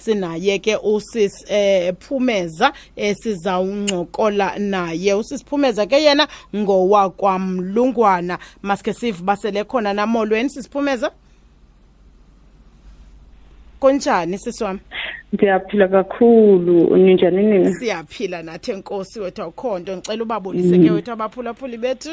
sinaye ke usis eh Phumeza esizawuncokola naye. Usisiphumeza ke yena ngowakwamlungwana. Maske sive basele khona namolweni sisiphumeza konjani sisiwami ndiyaphila kakhulu ninjani nini? Siyaphila nathi enkosi wethu awukhonto ngicela ubabonise ke wethu abaphulaphuli bethu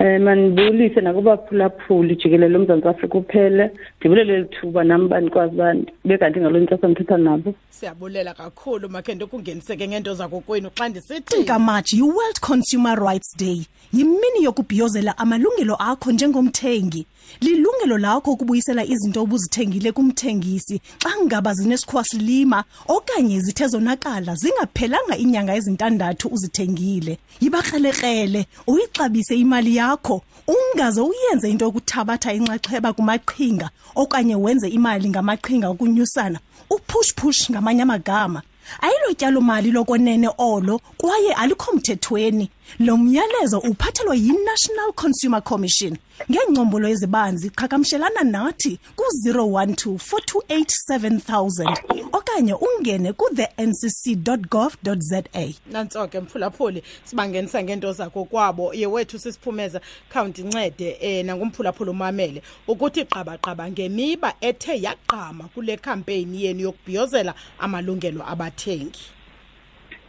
um mandibulise nakubaphulaphuli jikelele umzantsi afrika uphele. Ndibulele lithuba nami banikwazi uba bekanti ngalo ntsasa ndithetha nabo. Siyabulela kakhulu makhe ndokungeniseke ngento zakokwenu xa ndisithi kamaji yi-world consumer rights day yimini yokubhiyozela amalungelo akho njengomthengi lilungelo lakho ukubuyisela izinto obuzithengile kumthengisi. Xa ngaba zinesikhwasilima okanye zithe zonakala zingaphelanga iinyanga ezintandathu uzithengile. Yibakrelekrele uyixabise imali yakho ungaze uyenze into yokuthabatha inxaxheba kumaqhinga okanye wenze imali ngamaqhinga okunyusana. Uphushphush ngamanye amagama. Ayilotyalomali lokwenene olo kwaye alikho mthethweni. Lo myalezo uphathelwa yi-national consumer commission. Ngeencombolo ezibanzi qhagamshelana nathi ku-012 428 okanye ungene ku-the-ncc gov za nantso ke mphulaphuli sibangenisa ngento zakho kwabo. Ye wethu sisiphumeza khawunti incede um nangumphulaphuli umamele ukuthi qabaqaba ngemiba ethe yagqama kule khampeyini yenu yokubhiyozela amalungelo abathengi.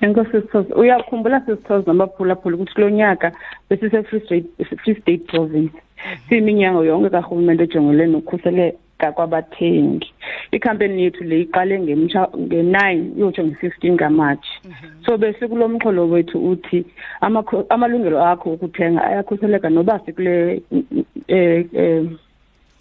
Enkosi sithoza uyakhumbula sisithoza nabaphulaphula ukuthi kulo nyaka besise-free state, free state province. Siyiminyango yonke karhulumente ejongele nokukhuseleka kwabathengi. Ikhampeni yethu le iqale nge-nine yotsho nge-fifteen kamatshi. So besikulo mxholo wethu uthi amalungelo akho okuthenga ayakhuseleka noba sikule um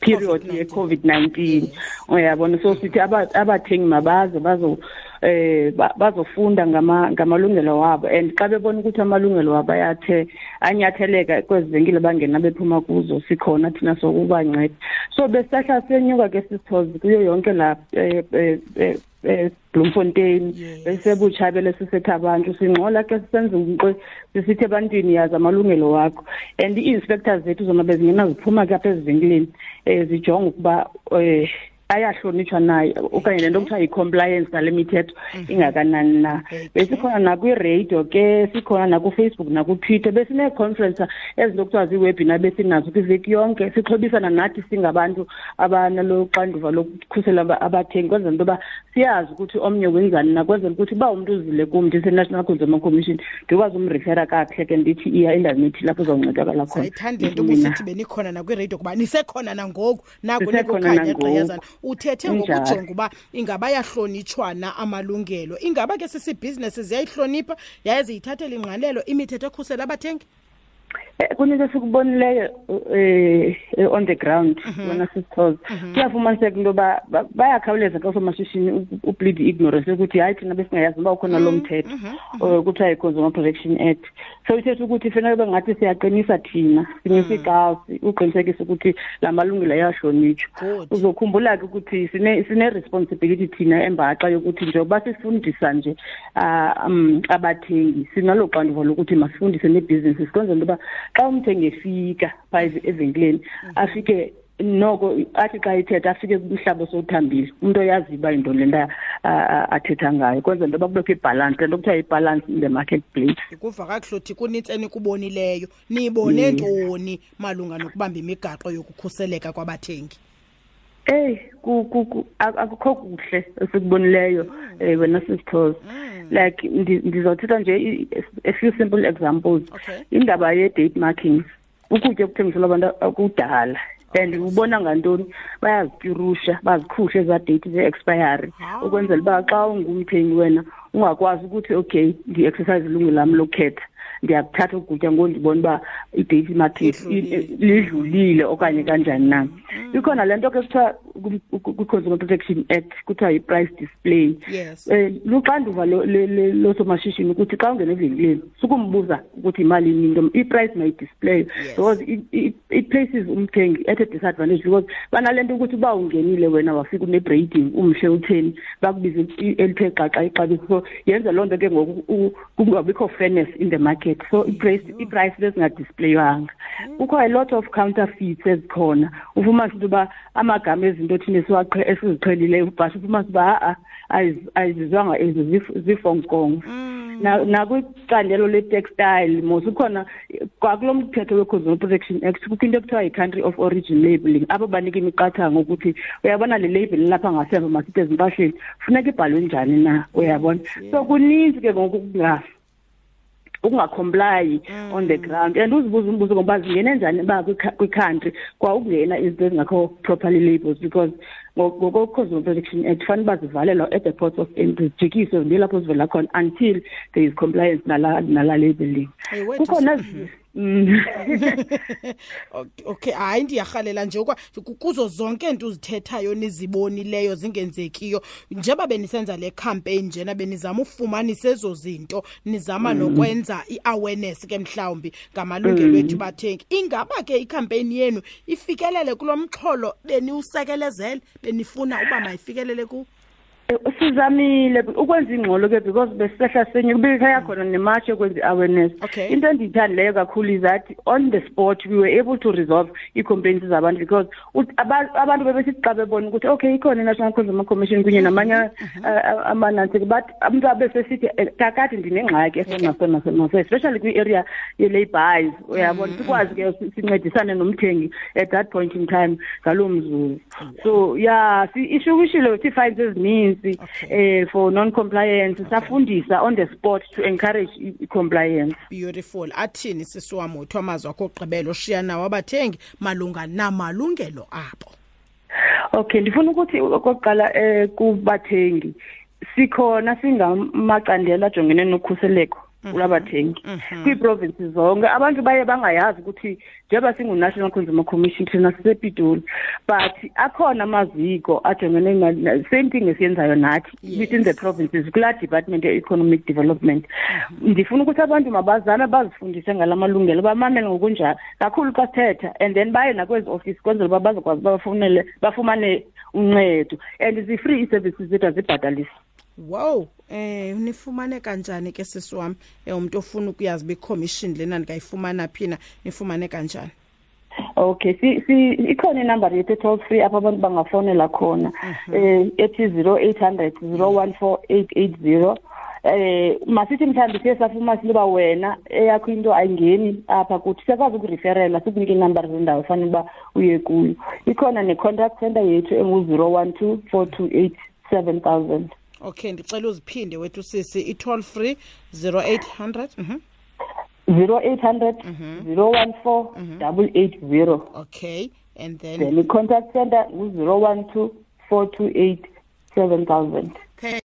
period ye-covid-19 uyabona? So sithi abathengi mabaze bazo eh bazofunda ngama ngamalungelo wabo. And xa bebona ukuthi amalungelo wabo ayathe anyatheleka kwezi venkile bangena bephuma kuzo sikhona thina sokubanceda so besihla senyuka ke sisithozi kuyo yonke la eh Bloemfontein besebutshayabele sisethe abantu. Singcola ke sisenza umqwe sisithi ebantwini yazi amalungelo wakho. And i-inspectors zethu zona bezingena ziphuma ke apha ezivenkileni um zijonga ukuba um ayahlonitshwa nayo okanye le nto kuthiwa yi-compliance nale mithetho ingakanani na. Besikhona nakwiradio ke sikhona nakufacebook nakutwitter besinee-conference ezinto kuthiwa ziiwebinar besinazo kwiveki yonke sixhobisana nathi singabantu abanalo xanduva lokukhusela abathengi kwenzela into yoba siyazi ukuthi omnye wenzani nakwenzela ukuthi uba umntu uzile kum ndise-national consumer commission ndikwazi umrifera kakuhle ke ndithi iya endaweni ethi lapho uzawuncedakala khona. Nto busithi benikhona nakwiradio kuba nisekhona nangoku nakunekukhanya gqiyazana uthethe ngokujonga uba ingaba yahlonitshwana amalungelo. Ingaba ke sisibhizinesi ziyayihlonipha yaye ziyithathela ingqalelo imithetho ekhusela abathengi? Kunento sikubonileyo um on the ground yona sisithoza kuyafumaniseka into yoba bayakhawuleza xa somashishini uplead ignorance yokuthi hayi thina besingayazi uba ukhona lo mthetho kuthiwa i-consumer protection act. So ithetha ukuthi fanele ube ngathi siyaqinisa thina sinisa ikasi uqinisekise ukuthi la malungelo ayahlonitshwa. Uzokhumbula ke ukuthi sine-responsibility thina embaxa yokuthi njengoba sifundisa nje um abathengi sinalo xanduva lokuthi masifundise nebhizinisi sikwenzela into yoba xa umthengi efika phaa evenkileni afike noko athi xa ithetha afike kumhlaba sowuthambile umntu oyaziyo uba yinto le nto athetha ngayo. Kwenzela into yoba kubekho ibhalansi lento kuthiwa ibhalansi in the market place ndikuva kakuhle uthi kunintsi enikubonileyo niyibone ntoni malunga nokubamba imigaqo yokukhuseleka kwabathengi? Eyi akukho kuhle esikubonileyo um wena sisithoza like ndizothetha nje a few simple examples. Indaba ye-date markings ukutya okuthengiselwa abantu kudala. And ubona ngantoni? Bayazityurusha bazikhuhle ezaa date ze-expiry ukwenzela uba xa ungumthengi wena ungakwazi ukuthi okay ndi-exercise ilungu lam lokhetha. Ndiyakuthatha ukutya ngondibona uba i-date market lidlulile okanye kanjani na. Ikhona le nto ke kuthiwa kwi-consumer protection act kuthiwa yi-price display. Um luxanduva losomashishini ukuthi xa ungena evenkileni sukumbuza ukuthi yimalini into i-price mayidisplaye because it places umthengi at a disadvantage because banale nto ukuthi uba ungenile wena wafika une-braiding umhle utheni bakubize elithe xaxa ixabiso. So yenza loo nto ke ngoku kungabikho fairness in the market. Market so i-price i-price bezingadisplaywanga. Kukho a lot of counterfeits ezikhona. Ufumanise into uba amagama ezinto thina esiziqhelileyo ubhasha ufumanise uba a-a ayizizwanga ezo zifonkongo nakwicandelo le-textile mos ukhona kwakulo mthetho we-consumer protection act kukho into ekuthiwa yi-country of origin labeling. Abo banika imiqathango ukuthi uyabona le label lapha ngasemva masithi ezimpahleni funeka ibhalwe njani na uyabona? So kuninzi ke ngoku ukungacomply mm. on the ground. And uzibuza umbuzo ngoba zingene njani ba kwi-country kwa ukungena izinto ezingakho properly labels because ngoko-consumer protection act fanele uba zivalelwa at the port of entry zijikiswe zibe lapho zivela khona until there is compliance nala, nala labeling. Kukhona Mm. okay hayi ndiyarhalela nje ukwa kuzo zonke into uzithethayo nizibonileyo zingenzekiyo njengoba benisenza le campaign njena benizama ufumanisa ezo zinto nizama mm. nokwenza i-awareness ke mhlawumbi ngamalungelo ethu mm. bathengi ingaba ke icampaign yenu ifikelele kulo mxholo beniwusekelezele benifuna uba mayifikelele ku sizamile ukwenza ingxolo ke because besehla senye kubekhaya khona nemarch yokwenza i-awareness into endiyithandileyo kakhulu is that on the spot we were able to resolve ii-complaints zabantu because abantu bebesithi xa bebona ukuthi okay ikhona i-national consumer commission kunye namanye mhm. amanantsika but umntu abesesithi eh, kakade ndinengxaki esenasenasenoso especially kwi-area ye-labours uyabona? Mhm. sikwazi ke sincedisane nomthengi at that point in time ngaloo mzuzu. So ya ishukishile tii-fines ezininzi. Agency okay. uh, for non-compliance okay. safundisa on the spot to encourage i-compliance beautiful athini sisiwam uthi amazwi akho ogqibelo shiya nawo abathengi malunga namalungelo abo okay ndifuna ukuthi okokuqala um kubathengi sikhona singamacandelo ajongene nokhuseleko Mhm. Kulabathengi. Mhm. kwii-provinces zonke abantu baye bangayazi ukuthi njengoba singu-national consumer commission thina sisepitoli but akhona amaziko ajongene same thing esiyenzayo nathi within the provinces kulaa department ye-economic development. Mhm. ndifuna ukuthi abantu mabazame bazifundise ngala malungelo bamamele ngokunjalo kakhulu xa sithetha and then baye nakwezi ofisi kwenzela uba bazokwazi bafunele bafumane uncedo. And zi-free ii-services zethu azibhatalisi wow eh nifumane kanjani ke sisi wami? Eh umuntu ofuna ukuyazi be commission lena nikayifumana phina nifumane kanjani? Okay si si ikhona inumber yethu toll free apho abantu bangafonela khona. Mhm. Eh ethi 0800 014880 eh masithi mhlambi siye safuma siba wena eyakho into ayingeni apha kuthi siyakwazi ukureferela sikunike inumber zendawo fanele uba uye kuyo. Ikhona ne-contact center yethu engu-012 428 7000 okay ndicela uziphinde wethu sisi i-toll free 0800 mhm. 0800 014 880 okay and then then i-contact center ngu-012 428 7000